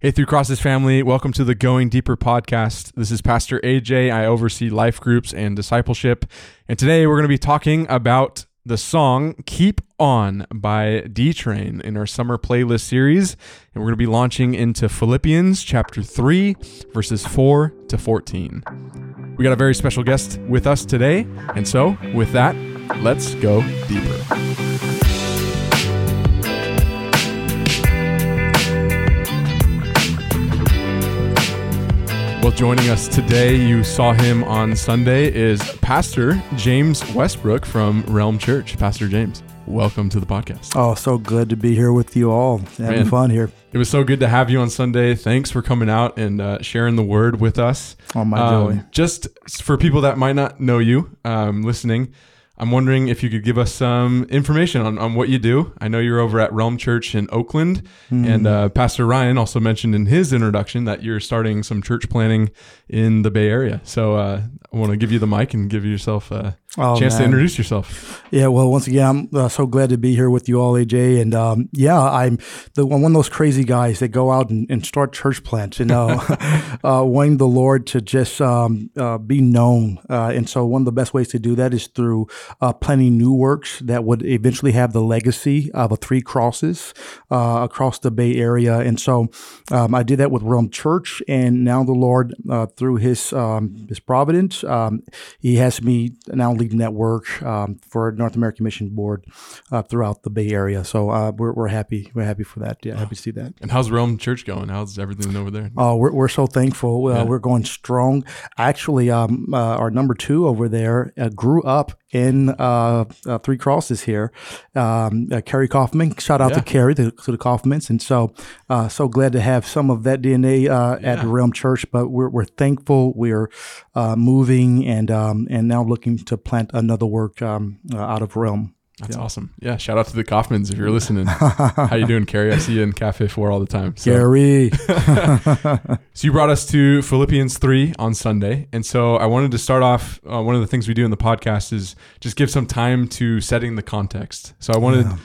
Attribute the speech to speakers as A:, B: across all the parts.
A: Hey, Three Crosses family, welcome to the Going Deeper podcast. This is Pastor AJ. I oversee life groups and discipleship. And today we're going to be talking about the song Keep On by D Train in our summer playlist series. And we're going to be launching into Philippians chapter 3, verses 4 to 14. We got a very special guest with us today. And so, with that, let's go deeper. Well, joining us today, you saw him on Sunday, is Pastor James Westbrook from Realm Church. Pastor James, welcome to the podcast.
B: Oh, so good to be here with you all. Having
A: Man.
B: fun here.
A: It was so good to have you on Sunday. Thanks for coming out and uh, sharing the word with us.
B: Oh, my
A: Um,
B: joy.
A: Just for people that might not know you um, listening, I'm wondering if you could give us some information on, on what you do. I know you're over at Realm Church in Oakland,
B: Hmm.
A: and uh, Pastor Ryan also mentioned in his introduction that you're starting some church planting in the Bay Area. So uh, I want to give you the mic and give yourself a
B: Oh,
A: chance to introduce yourself.
B: Yeah, well, once again, I'm uh, so glad to be here with you all, AJ. And um, yeah, I'm the one of those crazy guys that go out and, and start church plants, you know, uh, wanting the Lord to just um, uh, be known. Uh, and so, one of the best ways to do that is through uh, planting new works that would eventually have the legacy of a three crosses uh, across the Bay Area. And so, um, I did that with Realm Church, and now the Lord, uh, through His um, His providence, um, He has me now leading that work um, for North American Mission Board uh, throughout the Bay Area. So uh, we're, we're happy. We're happy for that. Yeah, happy to see that.
A: And how's Realm Church going? How's everything over there?
B: Oh, we're, we're so thankful. Uh,
A: Yeah.
B: We're going strong. Actually, um, uh, our number two over there uh, grew up in uh, uh, Three Crosses here. Um, uh, Carrie Kaufman. Shout out
A: Yeah.
B: to Carrie, the, to the Kaufmans. And so, uh, so glad to have some of that DNA uh, at
A: Yeah.
B: Realm Church. But we're, we're thankful. We're uh, moving and um, and now looking to plant another work um, uh, out of Realm.
A: That's awesome. Yeah, shout out to the Kaufmans if you're listening. How you doing, Carrie? I see you in Cafe 4 all the time. So.
B: Carrie.
A: So you brought us to Philippians 3 on Sunday. And so I wanted to start off uh, one of the things we do in the podcast is just give some time to setting the context. So I wanted
B: Yeah.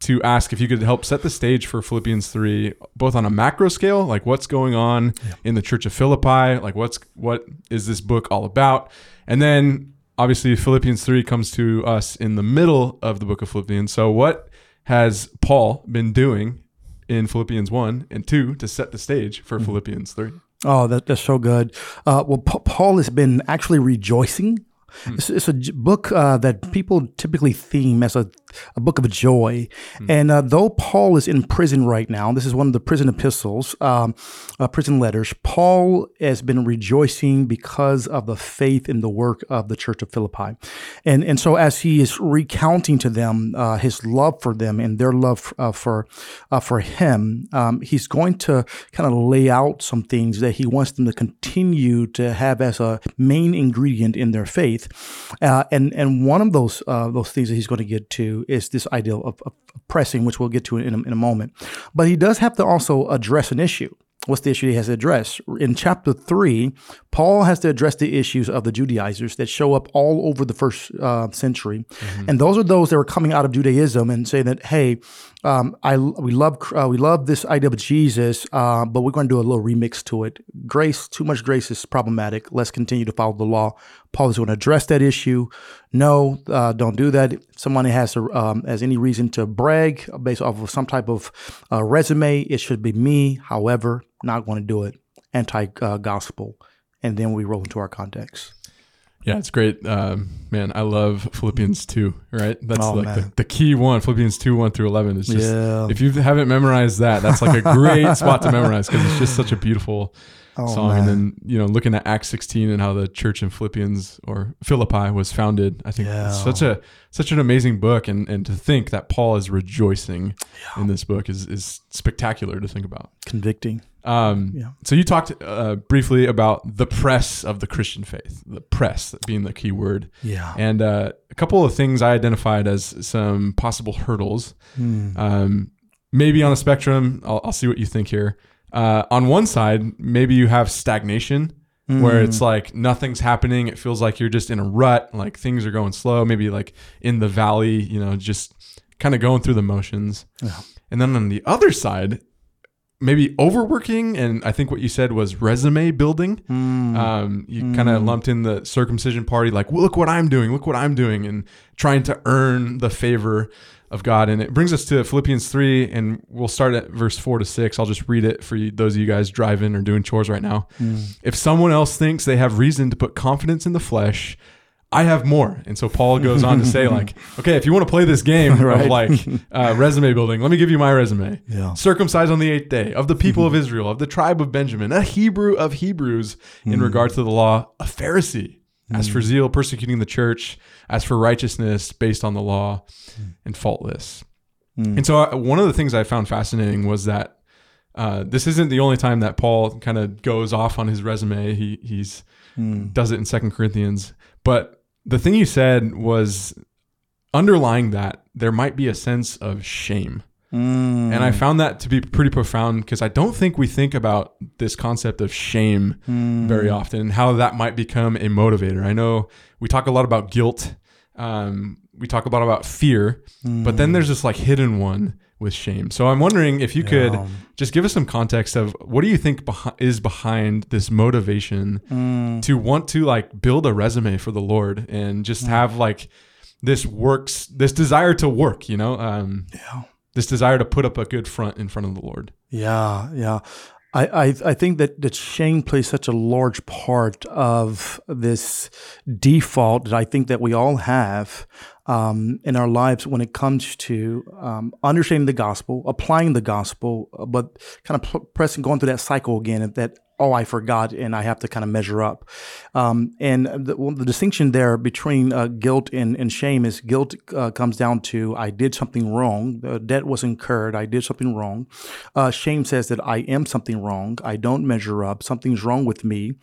A: to ask if you could help set the stage for Philippians 3 both on a macro scale, like what's going on in the church of Philippi, like what's what is this book all about? And then obviously Philippians 3 comes to us in the middle of the book of Philippians. So what has Paul been doing in Philippians 1 and 2 to set the stage for Philippians 3?
B: Oh, that, that's so good. Uh, well, Pa- Paul has been actually rejoicing. It's, it's a j- book uh, that people typically theme as a, a book of joy. And uh, though Paul is in prison right now, this is one of the prison epistles, um, uh, prison letters, Paul has been rejoicing because of the faith in the work of the church of Philippi. And, and so as he is recounting to them uh, his love for them and their love uh, for, uh, for him, um, he's going to kind of lay out some things that he wants them to continue to have as a main ingredient in their faith. Uh, and and one of those uh, those things that he's going to get to is this idea of, of pressing, which we'll get to in a, in a moment. But he does have to also address an issue. What's the issue he has to address? In chapter three, Paul has to address the issues of the Judaizers that show up all over the first uh, century, and those are those that were coming out of Judaism and saying that, hey, um, I we love uh, we love this idea of Jesus, uh, but we're going to do a little remix to it. Grace, too much grace is problematic. Let's continue to follow the law. Paul is going to address that issue. No, uh, don't do that. If somebody has a, um, has any reason to brag based off of some type of uh, resume, it should be me. However, not going to do it. Anti uh, gospel, and then we roll into our context.
A: Yeah, it's great. Um, man, I love Philippians 2, right? That's
B: Oh,
A: like the, the key one. Philippians 2, 1 through 11 is just,
B: Yeah.
A: if you haven't memorized that, that's like a great spot to memorize because it's just such a beautiful
B: Oh,
A: song.
B: man.
A: And then, you know, looking at Acts 16 and how the church in Philippians or Philippi was founded, I think
B: Yeah.
A: it's such a, such an amazing book. And, and to think that Paul is rejoicing in this book is, is spectacular to think about.
B: Convicting.
A: Um,
B: Yeah.
A: So you talked uh, briefly about the press of the Christian faith, the press being the key word,
B: Yeah.
A: and uh, a couple of things I identified as some possible hurdles.
B: Hmm.
A: Um, maybe on a spectrum, I'll, I'll see what you think here. Uh, on one side, maybe you have stagnation. Where it's like nothing's happening. It feels like you're just in a rut, like things are going slow, maybe like in the valley, you know, just kind of going through the motions.
B: Yeah.
A: And then on the other side, maybe overworking and i think what you said was resume building um, you kind of lumped in the circumcision party like well, look what i'm doing look what i'm doing and trying to earn the favor of god and it brings us to philippians 3 and we'll start at verse 4 to 6 i'll just read it for you, those of you guys driving or doing chores right now mm. if someone else thinks they have reason to put confidence in the flesh I have more. And so Paul goes on to say, like, okay, if you want to play this game of
B: Right.
A: like uh, resume building, let me give you my resume.
B: Yeah.
A: Circumcised on the eighth day, of the people of mm-hmm. Israel, of the tribe of Benjamin, a Hebrew of Hebrews in mm. regard to the law, a Pharisee. As for zeal, persecuting the church, as for righteousness, based on the law, and faultless. And so, uh, one of the things I found fascinating was that uh, this isn't the only time that Paul kind of goes off on his resume. He he's does it in Second Corinthians, but the thing you said was underlying that there might be a sense of shame.
B: Mm.
A: And I found that to be pretty profound because I don't think we think about this concept of shame very often and how that might become a motivator. I know we talk a lot about guilt, um, we talk a lot about fear, but then there's this like hidden one with shame. So I'm wondering if you could just give us some context of what do you think beh- is behind this motivation to want to like build a resume for the Lord and just have like this works, this desire to work, you know? Um,
B: Yeah.
A: This desire to put up a good front in front of the Lord.
B: Yeah, yeah. I, I, I think that, that shame plays such a large part of this default that I think that we all have um, in our lives when it comes to um, understanding the gospel, applying the gospel, uh, but kind of pressing, going through that cycle again that, oh, I forgot and I have to kind of measure up. Um, and the, well, the distinction there between uh, guilt and, and shame is guilt uh, comes down to I did something wrong, the debt was incurred, I did something wrong. Uh, shame says that I am something wrong, I don't measure up, something's wrong with me,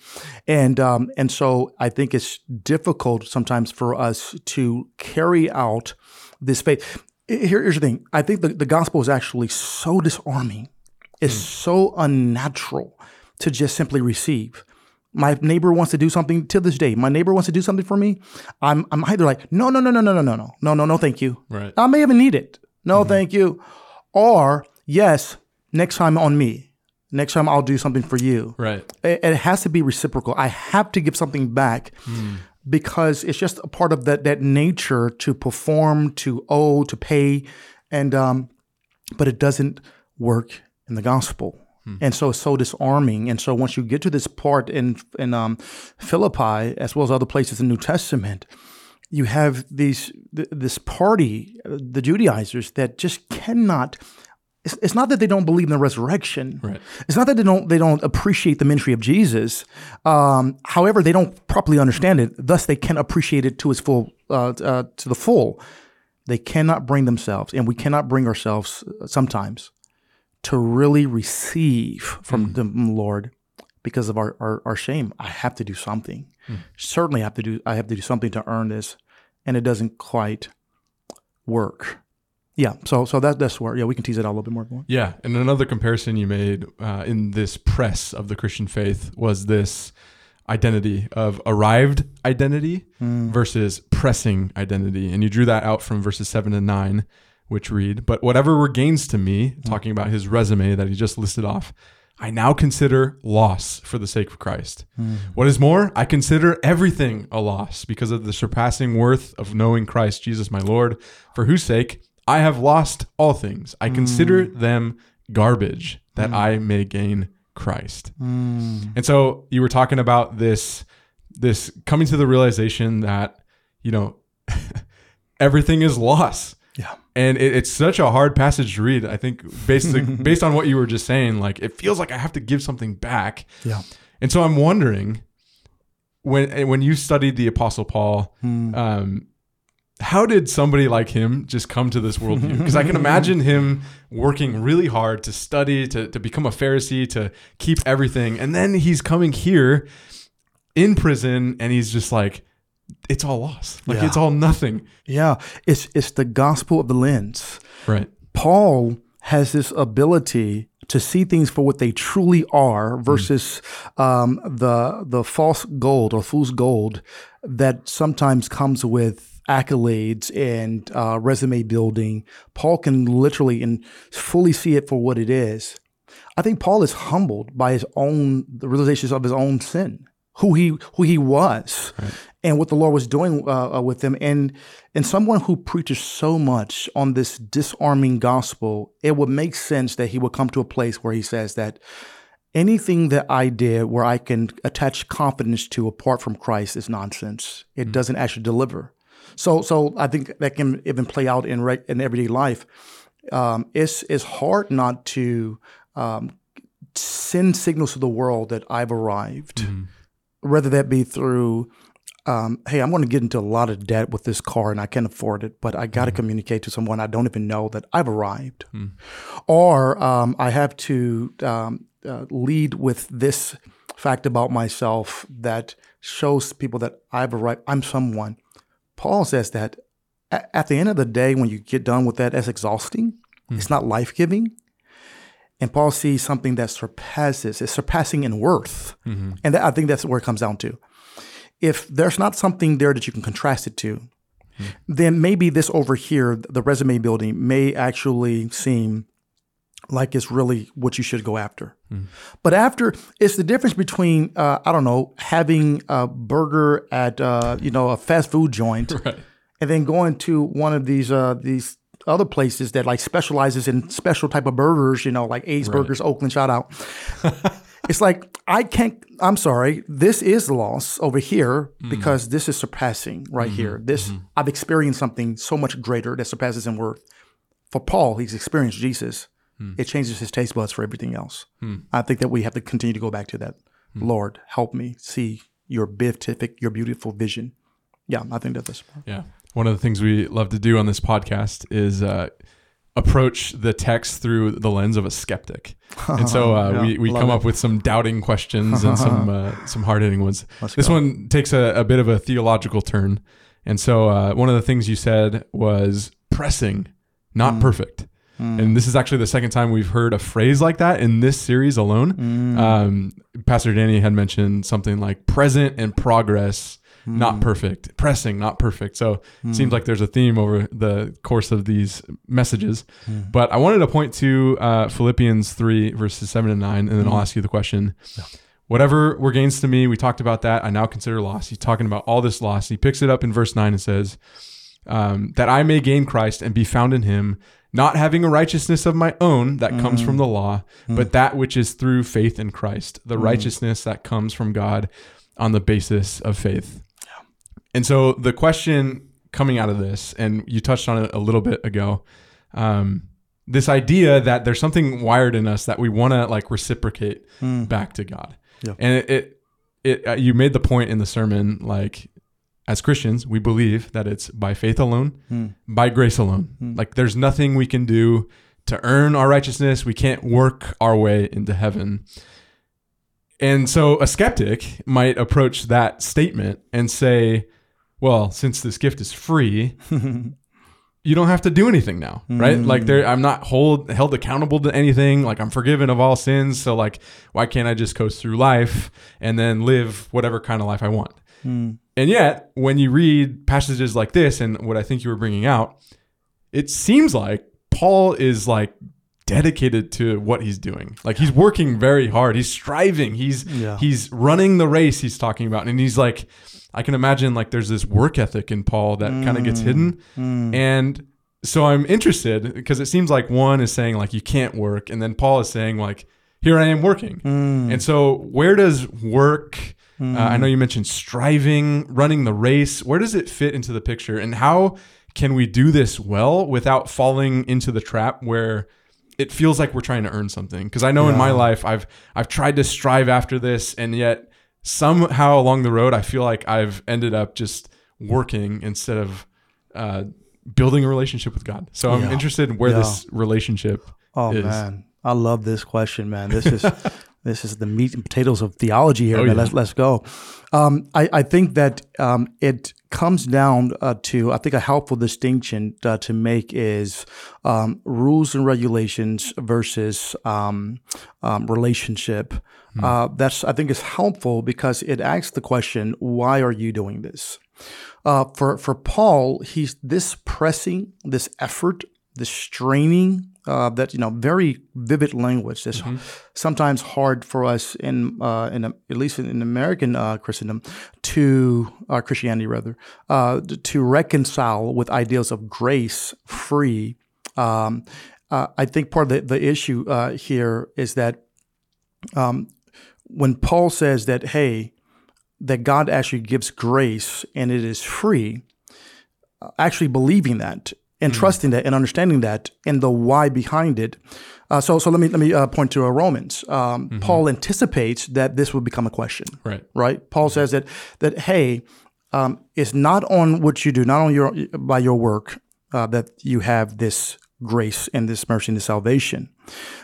B: and um, and so I think it's difficult sometimes for us to carry out this faith. Here- here's the thing: I think the, the gospel is actually so disarming, it's so unnatural to just simply receive. My neighbor wants to do something to this day. My neighbor wants to do something for me. I'm I'm either like, no, no, no, no, no, no, no, no, no, no, no, thank you.
A: Right.
B: I may even need it. No, thank you. Or yes, next time on me. Next time I'll do something for you.
A: Right.
B: It, it has to be reciprocal. I have to give something back because it's just a part of that that nature to perform, to owe, to pay, and um, but it doesn't work in the gospel. And so it's so disarming. And so once you get to this part in in um, Philippi, as well as other places in the New Testament, you have these th- this party, uh, the Judaizers, that just cannot. It's, it's not that they don't believe in the resurrection.
A: Right.
B: It's not that they don't they don't appreciate the ministry of Jesus. Um, however, they don't properly understand it. Thus, they can't appreciate it to its full uh, uh, to the full. They cannot bring themselves, and we cannot bring ourselves uh, sometimes to really receive from mm. the Lord because of our, our, our shame. I have to do something. Mm. Certainly, have to do. I have to do something to earn this, and it doesn't quite work. Yeah. So so that that's where yeah we can tease it out a little bit more. more.
A: Yeah. And another comparison you made uh, in this press of the Christian faith was this identity of arrived identity mm. versus pressing identity. And you drew that out from verses seven and nine, which read, But whatever were gains to me, mm. talking about his resume that he just listed off, I now consider loss for the sake of Christ. Mm. What is more, I consider everything a loss because of the surpassing worth of knowing Christ Jesus my Lord, for whose sake I have lost all things. I consider mm. them garbage that I may gain Christ. And so you were talking about this this coming to the realization that, you know, everything is loss.
B: Yeah.
A: And it, it's such a hard passage to read. I think basically based on what you were just saying, like it feels like I have to give something back.
B: Yeah.
A: And so I'm wondering when when you studied the Apostle Paul, um, how did somebody like him just come to this worldview? Because I can imagine him working really hard to study, to, to become a Pharisee, to keep everything. And then he's coming here in prison and he's just like, it's all lost. Like
B: Yeah.
A: it's all nothing.
B: Yeah. It's it's the gospel of the lens.
A: Right.
B: Paul has this ability to see things for what they truly are versus um, the the false gold or fool's gold that sometimes comes with accolades and uh, resume building. Paul can literally and fully see it for what it is. I think Paul is humbled by his own the realizations of his own sin, who he who he was, right. And what the Lord was doing uh, uh, with them. And and someone who preaches so much on this disarming gospel, it would make sense that he would come to a place where he says that anything that I did where I can attach confidence to apart from Christ is nonsense. It mm-hmm. doesn't actually deliver. So, so I think that can even play out in re- in everyday life. Um, it's it's hard not to um, send signals to the world that I've arrived, mm-hmm. whether that be through. Um, hey, I'm going to get into a lot of debt with this car and I can't afford it, but I got to mm-hmm. communicate to someone I don't even know that I've arrived. Mm. Or um, I have to um, uh, lead with this fact about myself that shows people that I've arrived. I'm someone. Paul says that at the end of the day, when you get done with that, that's exhausting. Mm. It's not life giving. And Paul sees something that surpasses, it's surpassing in worth. Mm-hmm. And that, I think that's where it comes down to. If there's not something there that you can contrast it to, mm. then maybe this over here, the resume building, may actually seem like it's really what you should go after. Mm. But after, it's the difference between uh, I don't know having a burger at uh, you know a fast food joint, right. and then going to one of these uh, these other places that like specializes in special type of burgers, you know, like Ace right. Burgers, Oakland, shout out. it's like I can't. I'm sorry. This is loss over here mm. because this is surpassing right mm-hmm. here. This mm-hmm. I've experienced something so much greater that surpasses in worth. For Paul, he's experienced Jesus Hmm. It changes his taste buds for everything else. Hmm. I think that we have to continue to go back to that. Hmm. Lord, help me see your beatific, your beautiful vision. Yeah, I think that that's
A: yeah. One of the things we love to do on this podcast is uh, approach the text through the lens of a skeptic, and so uh, yeah, we, we come it. up with some doubting questions and some uh, some hard hitting ones. Let's this go. one takes a, a, bit of a theological turn, and so uh, one of the things you said was pressing, not mm. perfect. Mm. And this is actually the second time we've heard a phrase like that in this series alone. Mm. Um, Pastor Danny had mentioned something like present and progress, mm. not perfect, pressing, not perfect. So it mm. seems like there's a theme over the course of these messages. Mm. But I wanted to point to uh, Philippians 3, verses 7 and 9, and then I'll ask you the question. Yeah. Whatever were gains to me, we talked about that. I now consider loss. He's talking about all this loss. He picks it up in verse 9 and says, um, that I may gain Christ and be found in him, not having a righteousness of my own that mm. comes from the law, mm. but that which is through faith in Christ, the mm. righteousness that comes from God on the basis of faith. And so the question coming out of this, and you touched on it a little bit ago, um, this idea that there's something wired in us that we want to like reciprocate mm. back to God. Yeah. And it, it, it uh, you made the point in the sermon, like as Christians, we believe that it's by faith alone, mm. by grace alone. Mm. Like there's nothing we can do to earn our righteousness. We can't work our way into heaven. And so a skeptic might approach that statement and say, well, since this gift is free, you don't have to do anything now, right? Mm. Like there I'm not hold held accountable to anything. Like I'm forgiven of all sins, so like why can't I just coast through life and then live whatever kind of life I want? Mm. And yet, when you read passages like this and what I think you were bringing out, it seems like Paul is like dedicated to what he's doing. Like he's working very hard. He's striving. He's yeah. he's running the race he's talking about. And he's like I can imagine like there's this work ethic in Paul that mm. kind of gets hidden. Mm. And so I'm interested because it seems like one is saying like you can't work and then Paul is saying like here I am working. Mm. And so where does work Mm. Uh, I know you mentioned striving, running the race. Where does it fit into the picture, and how can we do this well without falling into the trap where it feels like we're trying to earn something? Because I know yeah. in my life, I've I've tried to strive after this, and yet somehow along the road, I feel like I've ended up just working instead of uh, building a relationship with God. So I'm yeah. interested in where yeah. this relationship.
B: Oh
A: is.
B: man, I love this question, man. This is this is the meat and potatoes of theology here. Oh, yeah. Let's let's go. Um, I, I think that um, it comes down uh, to I think a helpful distinction uh, to make is um, rules and regulations versus um, um, relationship. Hmm. Uh, that's I think is helpful because it asks the question, why are you doing this? Uh, for for Paul, he's this pressing, this effort, this straining uh, that you know very vivid language that's sometimes hard for us in uh, in at least in, in American uh, Christendom to uh, Christianity rather uh, to reconcile with ideals of grace free. Um, uh, I think part of the, the issue uh, here is that um, when Paul says that, hey, that God actually gives grace and it is free, actually believing that and trusting that and understanding that and the why behind it. Uh, so, so let me let me uh, point to uh, Romans. Um, Paul anticipates that this will become a question,
A: Right.
B: right? Paul says that that hey, um, it's not on what you do, not on your by your work uh, that you have this grace and this mercy and this salvation.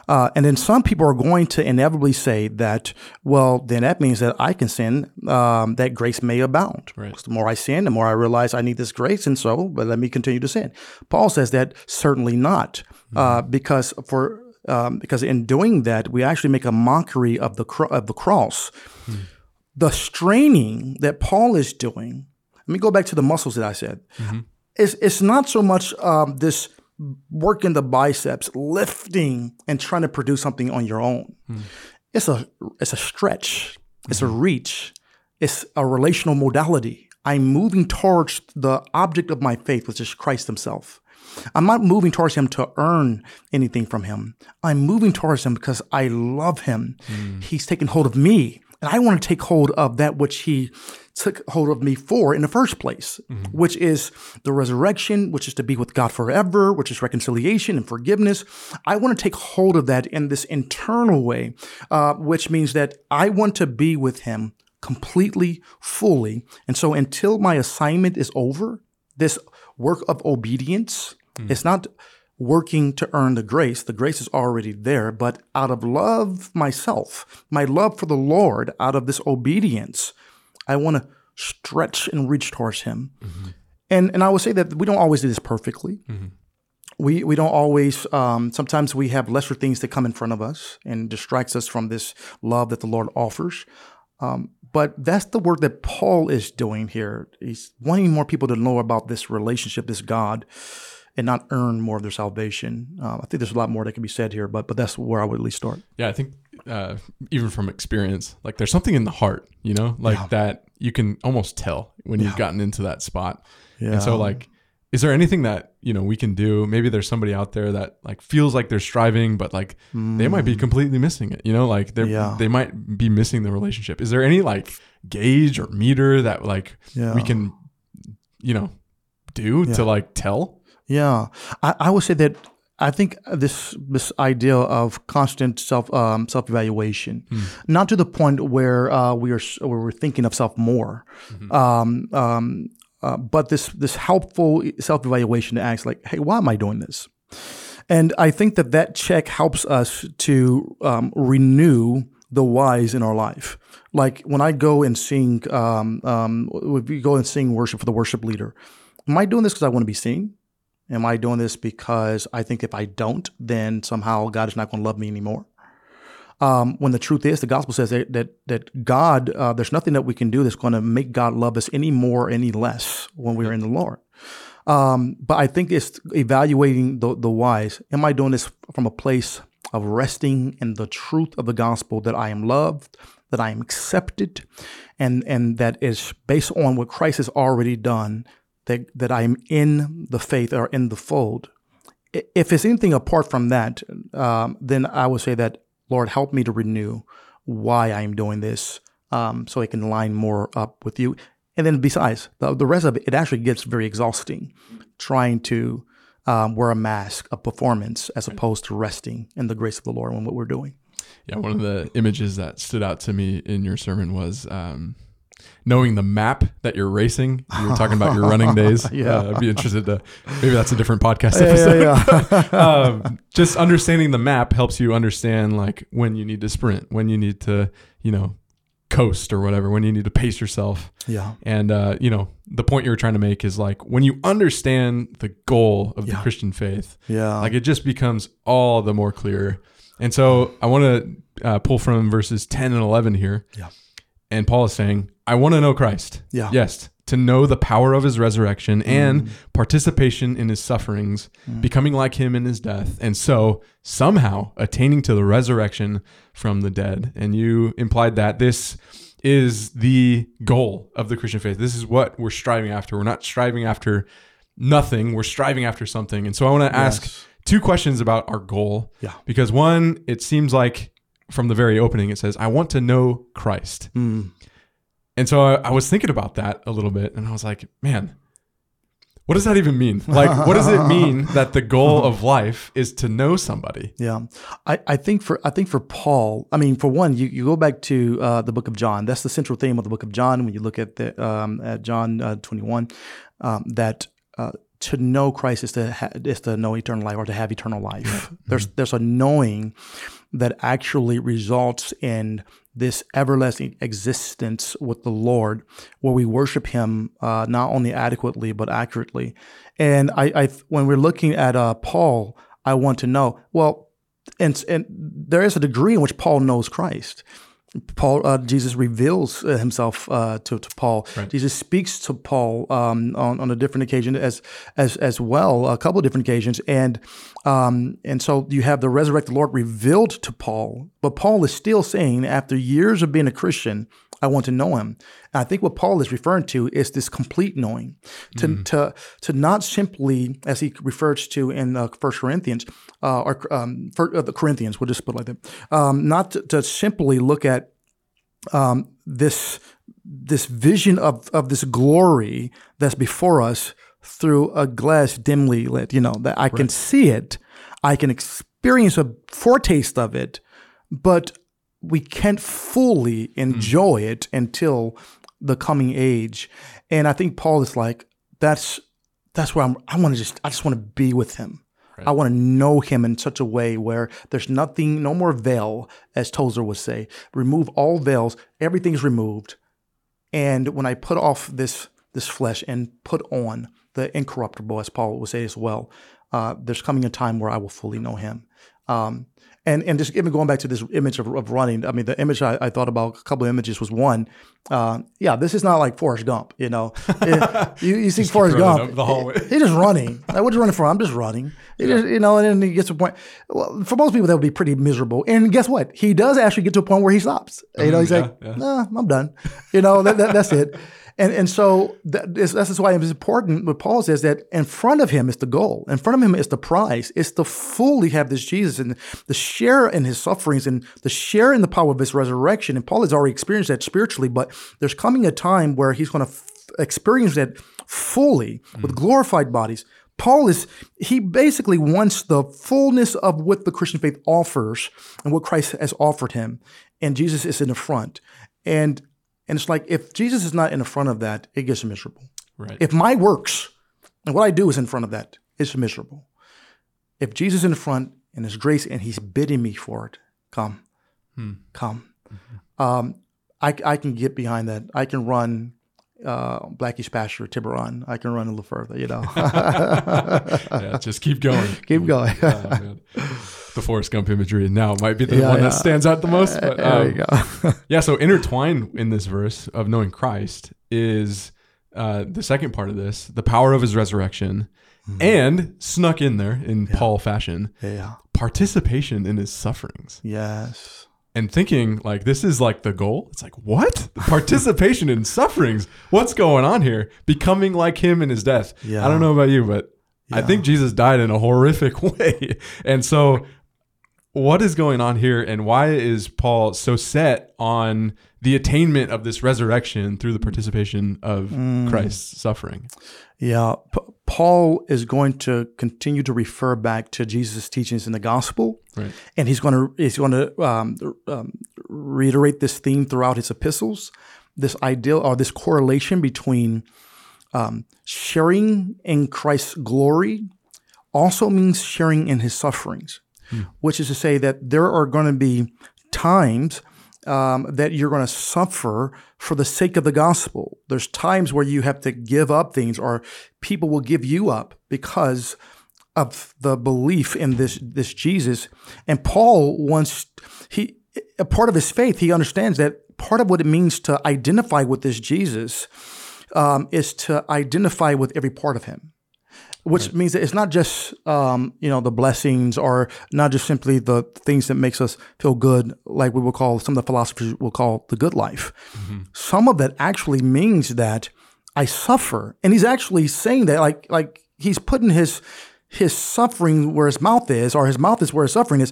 B: Uh, and then some people are going to inevitably say that, well, then that means that I can sin, um, that grace may abound.
A: Right.
B: The more I sin, the more I realize I need this grace, and so, but let me continue to sin. Paul says that certainly not, uh, because for um, because in doing that, we actually make a mockery of the cro- of the cross. The straining that Paul is doing. Let me go back to the muscles that I said. It's it's not so much um, this working the biceps, lifting and trying to produce something on your own. Hmm. It's a it's a stretch. It's a hmm. reach. It's a relational modality. I'm moving towards the object of my faith, which is Christ Himself. I'm not moving towards Him to earn anything from Him. I'm moving towards Him because I love Him. Hmm. He's taken hold of me, and I want to take hold of that which He took hold of me for in the first place, which is the resurrection, which is to be with God forever, which is reconciliation and forgiveness. I want to take hold of that in this internal way, uh, which means that I want to be with Him completely, fully. And so until my assignment is over, this work of obedience, it's not working to earn the grace. The grace is already there, but out of love myself, my love for the Lord, out of this obedience, I want to stretch and reach towards Him. And and I would say that we don't always do this perfectly. We we don't always. Um, sometimes we have lesser things that come in front of us and distracts us from this love that the Lord offers. Um, but that's the work that Paul is doing here. He's wanting more people to know about this relationship, this God, and not earn more of their salvation. Um, I think there's a lot more that can be said here, but but that's where I would at least start.
A: Yeah, I think uh, even from experience, like there's something in the heart, you know, like that you can almost tell when you've gotten into that spot. Yeah. And so, like, is there anything that you know we can do? Maybe there's somebody out there that like feels like they're striving, but like they might be completely missing it. You know, like they
B: Mm. Yeah.
A: they might be missing the relationship. Is there any like gauge or meter that like
B: Yeah.
A: we can, you know, do to like tell?
B: Yeah, I, I would say that I think this this idea of constant self um, self evaluation, not to the point where uh, we are where we're thinking of self more, um, um, uh, but this this helpful self evaluation to ask like, hey, why am I doing this? And I think that that check helps us to um, renew the whys in our life. Like when I go and sing, um, um, if we go and sing worship for the worship leader, am I doing this because I want to be seen? Am I doing this because I think if I don't, then somehow God is not going to love me anymore? Um, when the truth is, the gospel says that that, that God, uh, there's nothing that we can do that's going to make God love us any more, any less when we're in the Lord. Um, but I think it's evaluating the the whys. Am I doing this from a place of resting in the truth of the gospel that I am loved, that I am accepted, and and that is based on what Christ has already done, that that I am in the faith or in the fold. If it's anything apart from that, um, then I would say that Lord, help me to renew why I am doing this, um, so I can line more up with you. And then besides the, the rest of it, it actually gets very exhausting, trying to um, wear a mask a performance as opposed to resting in the grace of the Lord in what we're doing.
A: Yeah, one of the images that stood out to me in your sermon was um, knowing the map that you're racing. You were talking about your running days.
B: Yeah.
A: uh, I'd be interested to maybe that's a different podcast episode.
B: yeah, yeah.
A: um, just understanding the map helps you understand like when you need to sprint, when you need to, you know, coast or whatever, when you need to pace yourself.
B: yeah.
A: And uh, you know, the point you were trying to make is like when you understand the goal of the Christian faith,
B: Yeah.
A: like it just becomes all the more clear. And so I want to uh, pull from verses 10 and 11 here.
B: Yeah.
A: And Paul is saying, I want to know Christ.
B: Yeah.
A: Yes, to know the power of his resurrection and mm. participation in his sufferings, mm. becoming like him in his death, and so somehow attaining to the resurrection from the dead. And you implied that this is the goal of the Christian faith. This is what we're striving after. We're not striving after nothing, we're striving after something. And so I want to ask
B: Yes.
A: two questions about our goal.
B: Yeah.
A: Because one, it seems like from the very opening, it says, I want to know Christ.
B: Mm.
A: And so I, I was thinking about that a little bit, and I was like, man, what does that even mean? Like, what does it mean that the goal of life is to know somebody?
B: Yeah, I, I think for I think for Paul, I mean, for one, you, you go back to uh, the book of John. That's the central theme of the book of John. When you look at the um, at John uh, twenty one, um, that uh, to know Christ is to ha- is to know eternal life or to have eternal life. There's there's a knowing that actually results in this everlasting existence with the Lord, where we worship Him uh, not only adequately but accurately. And I, I when we're looking at uh, Paul, I want to know well, and and there is a degree in which Paul knows Christ. Paul, uh, Jesus reveals uh, himself uh, to, to Paul. Jesus speaks to Paul um, on, on a different occasion as as as well, a couple of different occasions, and um, and so you have the resurrected Lord revealed to Paul. But Paul is still saying, after years of being a Christian, I want to know Him. And I think what Paul is referring to is this complete knowing, to to to not simply, as he refers to in uh, First Corinthians, uh, or um, for, uh, the Corinthians, we'll just put it like that, um, not to, to simply look at um, this this vision of of this glory that's before us through a glass dimly lit. You know that I can see it, I can experience a foretaste of it, but we can't fully enjoy it until the coming age. And I think Paul is like, that's that's where I'm. I want to just I just want to be with him. I want to know him in such a way where there's nothing, no more veil, as Tozer would say. Remove all veils. Everything's removed. And when I put off this this flesh and put on the incorruptible, as Paul would say as well, uh, there's coming a time where I will fully know him. Um, and and just even going back to this image of, of running, I mean, the image I, I thought about, a couple of images was one, uh, yeah, this is not like Forrest Gump, you know. It- you, you see Forrest Gump,
A: the hallway.
B: he's just running. Like, what you running for? I'm just running. He just, you know, and then he gets to a point. Well, for most people, that would be pretty miserable. And guess what? He does actually get to a point where he stops. You know, he's
A: yeah,
B: like,
A: yeah.
B: nah, I'm done. You know, that, that, that's it. And and so that is, that's why it's important. What Paul says that in front of him is the goal. In front of him is the prize. It's to fully have this Jesus and the share in his sufferings and the share in the power of his resurrection. And Paul has already experienced that spiritually, but there's coming a time where he's going to f- experience that fully with mm. glorified bodies. Paul is, he basically wants the fullness of what the Christian faith offers and what Christ has offered him. And Jesus is in the front. And and it's like if Jesus is not in the front of that, it gets miserable.
A: Right.
B: If my works and what I do is in front of that, it's miserable. If Jesus is in the front and His grace and He's bidding me for it, come, come. Um, I, I can get behind that. I can run uh, Blackie's pasture, Tiburon. I can run a little further, you know.
A: yeah, just keep going.
B: Keep going.
A: Oh. The Forrest Gump imagery now might be the
B: Yeah,
A: one
B: yeah.
A: that stands out the most. But, um, yeah, so intertwined in this verse of knowing Christ is uh, the second part of this, the power of his resurrection, and snuck in there in Paul fashion,
B: yeah.
A: participation in his sufferings.
B: Yes.
A: And thinking like this is like the goal. It's like, what? Participation in sufferings. What's going on here? Becoming like him in his death.
B: Yeah.
A: I don't know about you, but I think Jesus died in a horrific way. And so what is going on here and why is Paul so set on the attainment of this resurrection through the participation of
B: Mm.
A: Christ's suffering?
B: Yeah, P- Paul is going to continue to refer back to Jesus' teachings in the gospel,
A: Right.
B: and he's going to he's going to um, um, reiterate this theme throughout his epistles. This ideal or this correlation between um, sharing in Christ's glory also means sharing in his sufferings, which is to say that there are going to be times um, that you're going to suffer for the sake of the gospel. There's times where you have to give up things, or people will give you up because of the belief in this this Jesus. And Paul wants he a part of his faith. He understands that part of what it means to identify with this Jesus um, is to identify with every part of him which means that it's not just um, you know the blessings or not just simply the things that makes us feel good like we will call some of the philosophers will call the good life. Some of that actually means that i suffer. And he's actually saying that like like he's putting his his suffering where his mouth is or his mouth is where his suffering is.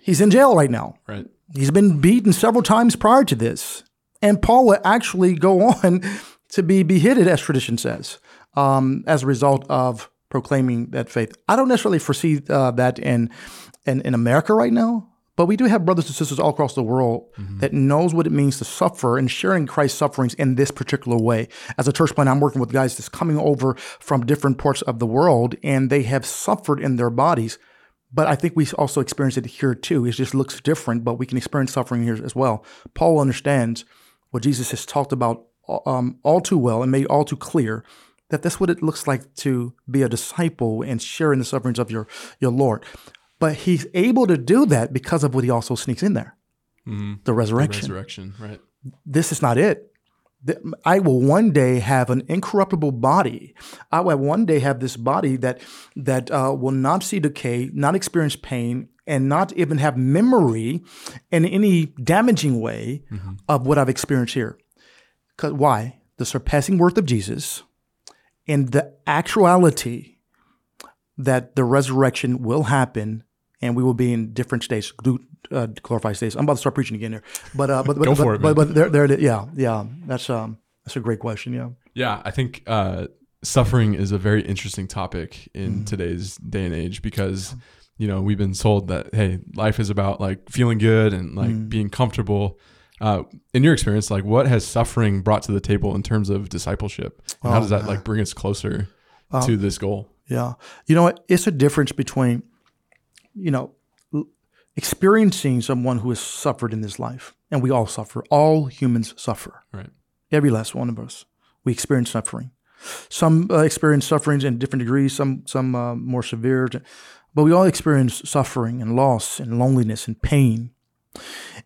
B: He's in jail right now.
A: Right.
B: He's been beaten several times prior to this. And Paul will actually go on to be beheaded, as tradition says, um, as a result of proclaiming that faith. I don't necessarily foresee uh, that in, in in America right now, but we do have brothers and sisters all across the world that knows what it means to suffer and sharing Christ's sufferings in this particular way. As a church plant, I'm working with guys that's coming over from different parts of the world, and they have suffered in their bodies. But I think we also experience it here too. It just looks different, but we can experience suffering here as well. Paul understands what Jesus has talked about um, all too well and made all too clear that that's what it looks like to be a disciple and sharing the sufferings of your, your Lord. But he's able to do that because of what he also sneaks in there the resurrection.
A: Resurrection. Right.
B: This is not it. I will one day have an incorruptible body. I will one day have this body that that uh, will not see decay, not experience pain, and not even have memory in any damaging way of what I've experienced here. 'Cause- why? The surpassing worth of Jesus and the actuality that the resurrection will happen and we will be in different states, uh, glorified states. I'm about to start preaching again here, but uh, but but
A: Go
B: but,
A: for it,
B: but,
A: man.
B: but there, there, it is. yeah, yeah. That's um, that's a great question. Yeah,
A: Yeah, I think uh, suffering is a very interesting topic in today's day and age because you know we've been told that hey, life is about like feeling good and like being comfortable. Uh, in your experience, like what has suffering brought to the table in terms of discipleship? And how does that like bring us closer to this goal?
B: yeah. You know what? It's a difference between, you know, experiencing someone who has suffered in this life, and we all suffer. All humans suffer.
A: Right.
B: Every last one of us. We experience suffering. Some uh, experience sufferings in different degrees, some some uh, more severe, but we all experience suffering and loss and loneliness and pain.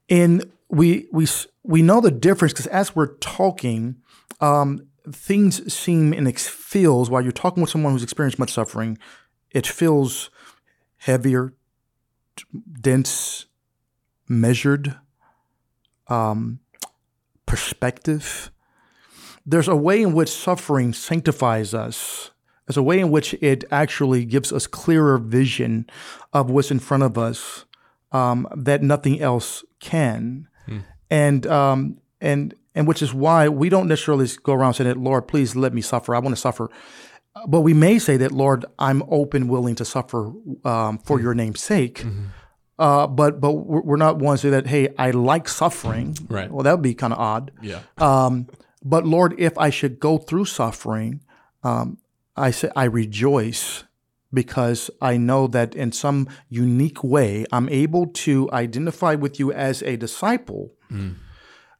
B: And we we we know the difference because as we're talking, um, things seem and it feels while you're talking with someone who's experienced much suffering, it feels heavier, dense, measured, um, perspective. There's a way in which suffering sanctifies us. There's a way in which it actually gives us clearer vision of what's in front of us um, that nothing else can, and um, and and which is why we don't necessarily go around saying that, Lord, please let me suffer. I want to suffer. But we may say that, Lord, I'm open, willing to suffer um, for your name's sake. Uh, but but we're not ones that hey, I like suffering.
A: Right.
B: Well, that would be kind of odd.
A: Yeah.
B: Um, but Lord, if I should go through suffering, um, I say I rejoice because I know that in some unique way I'm able to identify with you as a disciple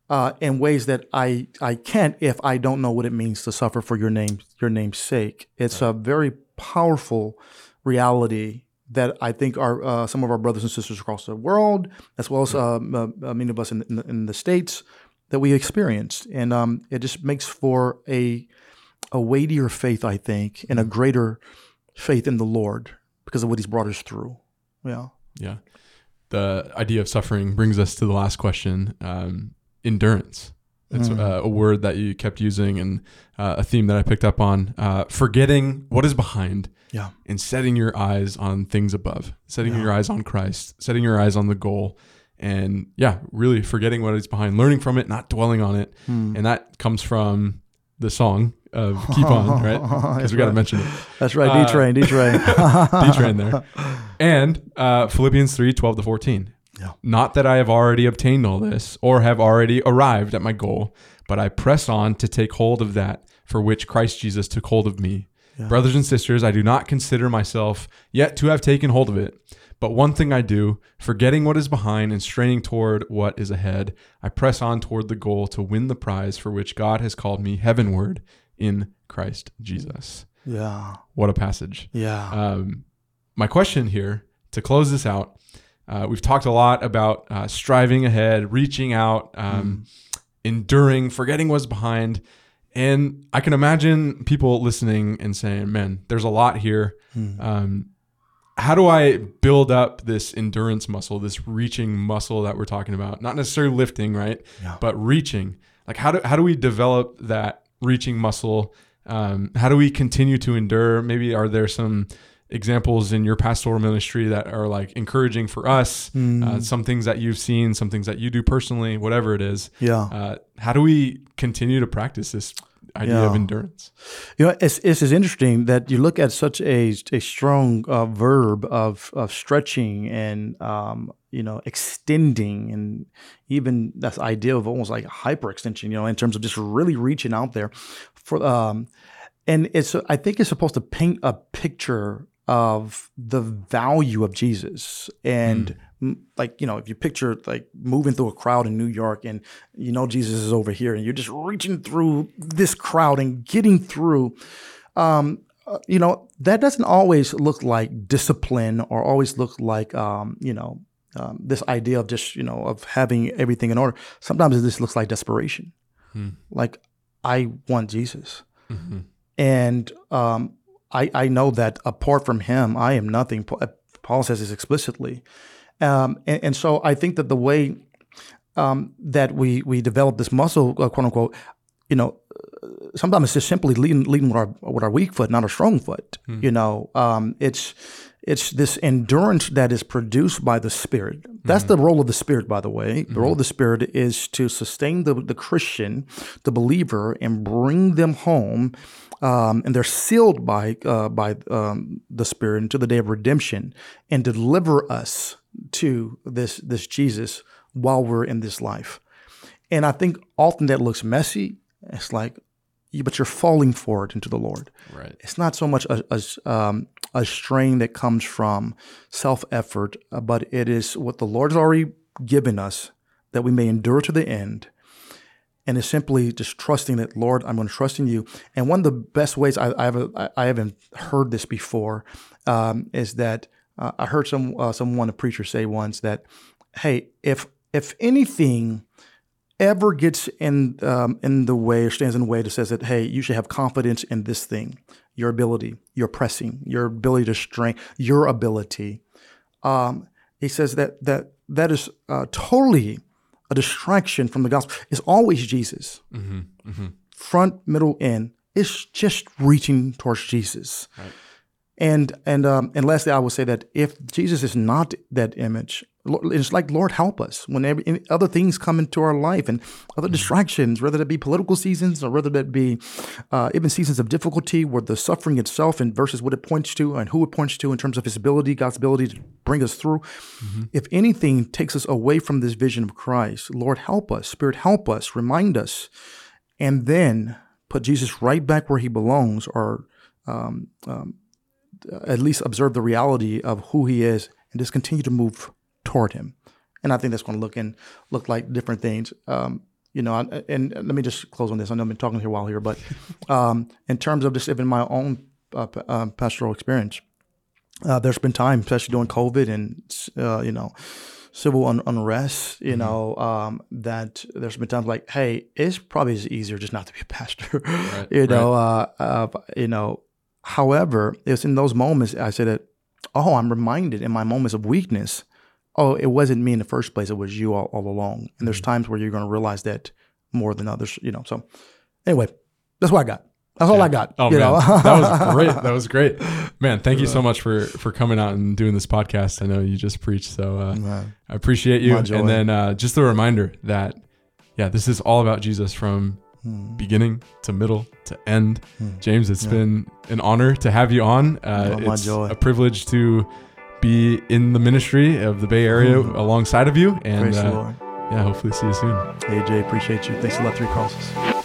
B: uh, in ways that I I can't if I don't know what it means to suffer for your name your name's sake. It's a very powerful reality that I think our uh, some of our brothers and sisters across the world, as well as uh, uh, uh, many of us in, in, the, in the states, that we experienced, and um, it just makes for a a weightier faith, I think, and a greater faith in the Lord because of what He's brought us through. Yeah.
A: Yeah. The idea of suffering brings us to the last question um, endurance. It's uh, a word that you kept using and uh, a theme that I picked up on. Uh, forgetting what is behind
B: Yeah.
A: and setting your eyes on things above, setting your eyes on Christ, setting your eyes on the goal. And yeah, really forgetting what is behind, learning from it, not dwelling on it. And that comes from the song of Keep On, right? Because we got to mention it.
B: That's right. D train. D train.
A: D train there. And uh, Philippians 3 12 to 14.
B: Yeah.
A: Not that I have already obtained all this or have already arrived at my goal, but I press on to take hold of that for which Christ Jesus took hold of me. Brothers and sisters, I do not consider myself yet to have taken hold of it. But one thing I do, forgetting what is behind and straining toward what is ahead, I press on toward the goal to win the prize for which God has called me heavenward in Christ Jesus.
B: yeah.
A: What a passage.
B: Yeah.
A: Um, my question here to close this out uh, we've talked a lot about uh, striving ahead, reaching out, um, enduring, forgetting what's behind. And I can imagine people listening and saying, man, there's a lot here.
B: Hmm.
A: Um, how do I build up this endurance muscle, this reaching muscle that we're talking about? Not necessarily lifting, right?
B: Yeah.
A: But reaching. Like how do how do we develop that reaching muscle? Um, how do we continue to endure? Maybe are there some examples in your pastoral ministry that are like encouraging for us?
B: Hmm.
A: Uh, some things that you've seen, some things that you do personally, whatever it is.
B: Yeah.
A: Uh, how do we continue to practice this idea of endurance?
B: You know, it's, it's, it's interesting that you look at such a, a strong uh, verb of, of stretching and, um, you know, extending and even that idea of almost like hyperextension, you know, in terms of just really reaching out there for, um, and it's, I think it's supposed to paint a picture of the value of Jesus and m- like, you know, if you picture like moving through a crowd in New York and you know Jesus is over here and you're just reaching through this crowd and getting through um, uh, you know, that doesn't always look like discipline or always look like, um, you know, um, this idea of just, you know, of having everything in order. Sometimes this looks like desperation. Like, I want Jesus. And um, I, I know that apart from him, I am nothing. Paul says this explicitly. Um, and, and so I think that the way um, that we, we develop this muscle, uh, quote unquote, you know, sometimes it's just simply leading, leading with our with our weak foot, not a strong foot. You know, um, it's it's this endurance that is produced by the Spirit. That's the role of the Spirit, by the way. The role of the Spirit is to sustain the the Christian, the believer, and bring them home. Um, and they're sealed by uh, by um, the Spirit until the day of redemption, and deliver us to this this Jesus while we're in this life. And I think often that looks messy. It's like, but you're falling forward into the Lord.
A: Right.
B: It's not so much a, a, um, a strain that comes from self effort, uh, but it is what the Lord's already given us that we may endure to the end. And it's simply just trusting that, Lord, I'm going to trust in you. And one of the best ways I, I, have, I haven't heard this before um, is that uh, I heard some uh, someone, a preacher, say once that, hey, if if anything ever gets in um, in the way or stands in the way that says that hey you should have confidence in this thing your ability your pressing your ability to strength your ability um, he says that that that is uh, totally a distraction from the gospel. It's always jesus. Front middle end. It's just reaching towards jesus. And and um, and lastly, I will say that if Jesus is not that image, it's like Lord help us when every, other things come into our life and other distractions, whether that be political seasons or whether that be uh, even seasons of difficulty, where the suffering itself and versus what it points to and who it points to in terms of His ability, God's ability to bring us through. If anything takes us away from this vision of Christ, Lord help us, Spirit help us, remind us, and then put Jesus right back where He belongs, or um, um, at least observe the reality of who he is and just continue to move toward him. And I think that's going to look and look like different things. Um, you know, I- and let me just close on this. I know I've been talking here a while here, but um, in terms of just even my own uh, um, pastoral experience, uh, there's been times, especially during COVID and uh, you know, civil un- unrest. You know, um, that there's been times like, hey, it's probably easier just not to be a pastor. you know, uh, uh, you know. However, it's in those moments I said that, oh, I'm reminded in my moments of weakness. Oh, it wasn't me in the first place; it was you all, all along. And there's times where you're going to realize that more than others. You know. So, anyway, that's what I got. That's all I got.
A: Oh
B: you
A: man,
B: know?
A: that was great. That was great, man. Thank you so much for for coming out and doing this podcast. I know you just preached, so uh. I appreciate you. And then uh, just a reminder that yeah, this is all about Jesus from
B: Hmm.
A: beginning to middle to end. James, it's been an honor to have you on. Uh,
B: Oh, my
A: it's
B: joy.
A: a privilege to be in the ministry of the Bay Area alongside of you, and
B: Praise the
A: uh,
B: Lord.
A: yeah, hopefully see you soon.
B: Hey Jay, appreciate you. Thanks a lot, Three Crosses.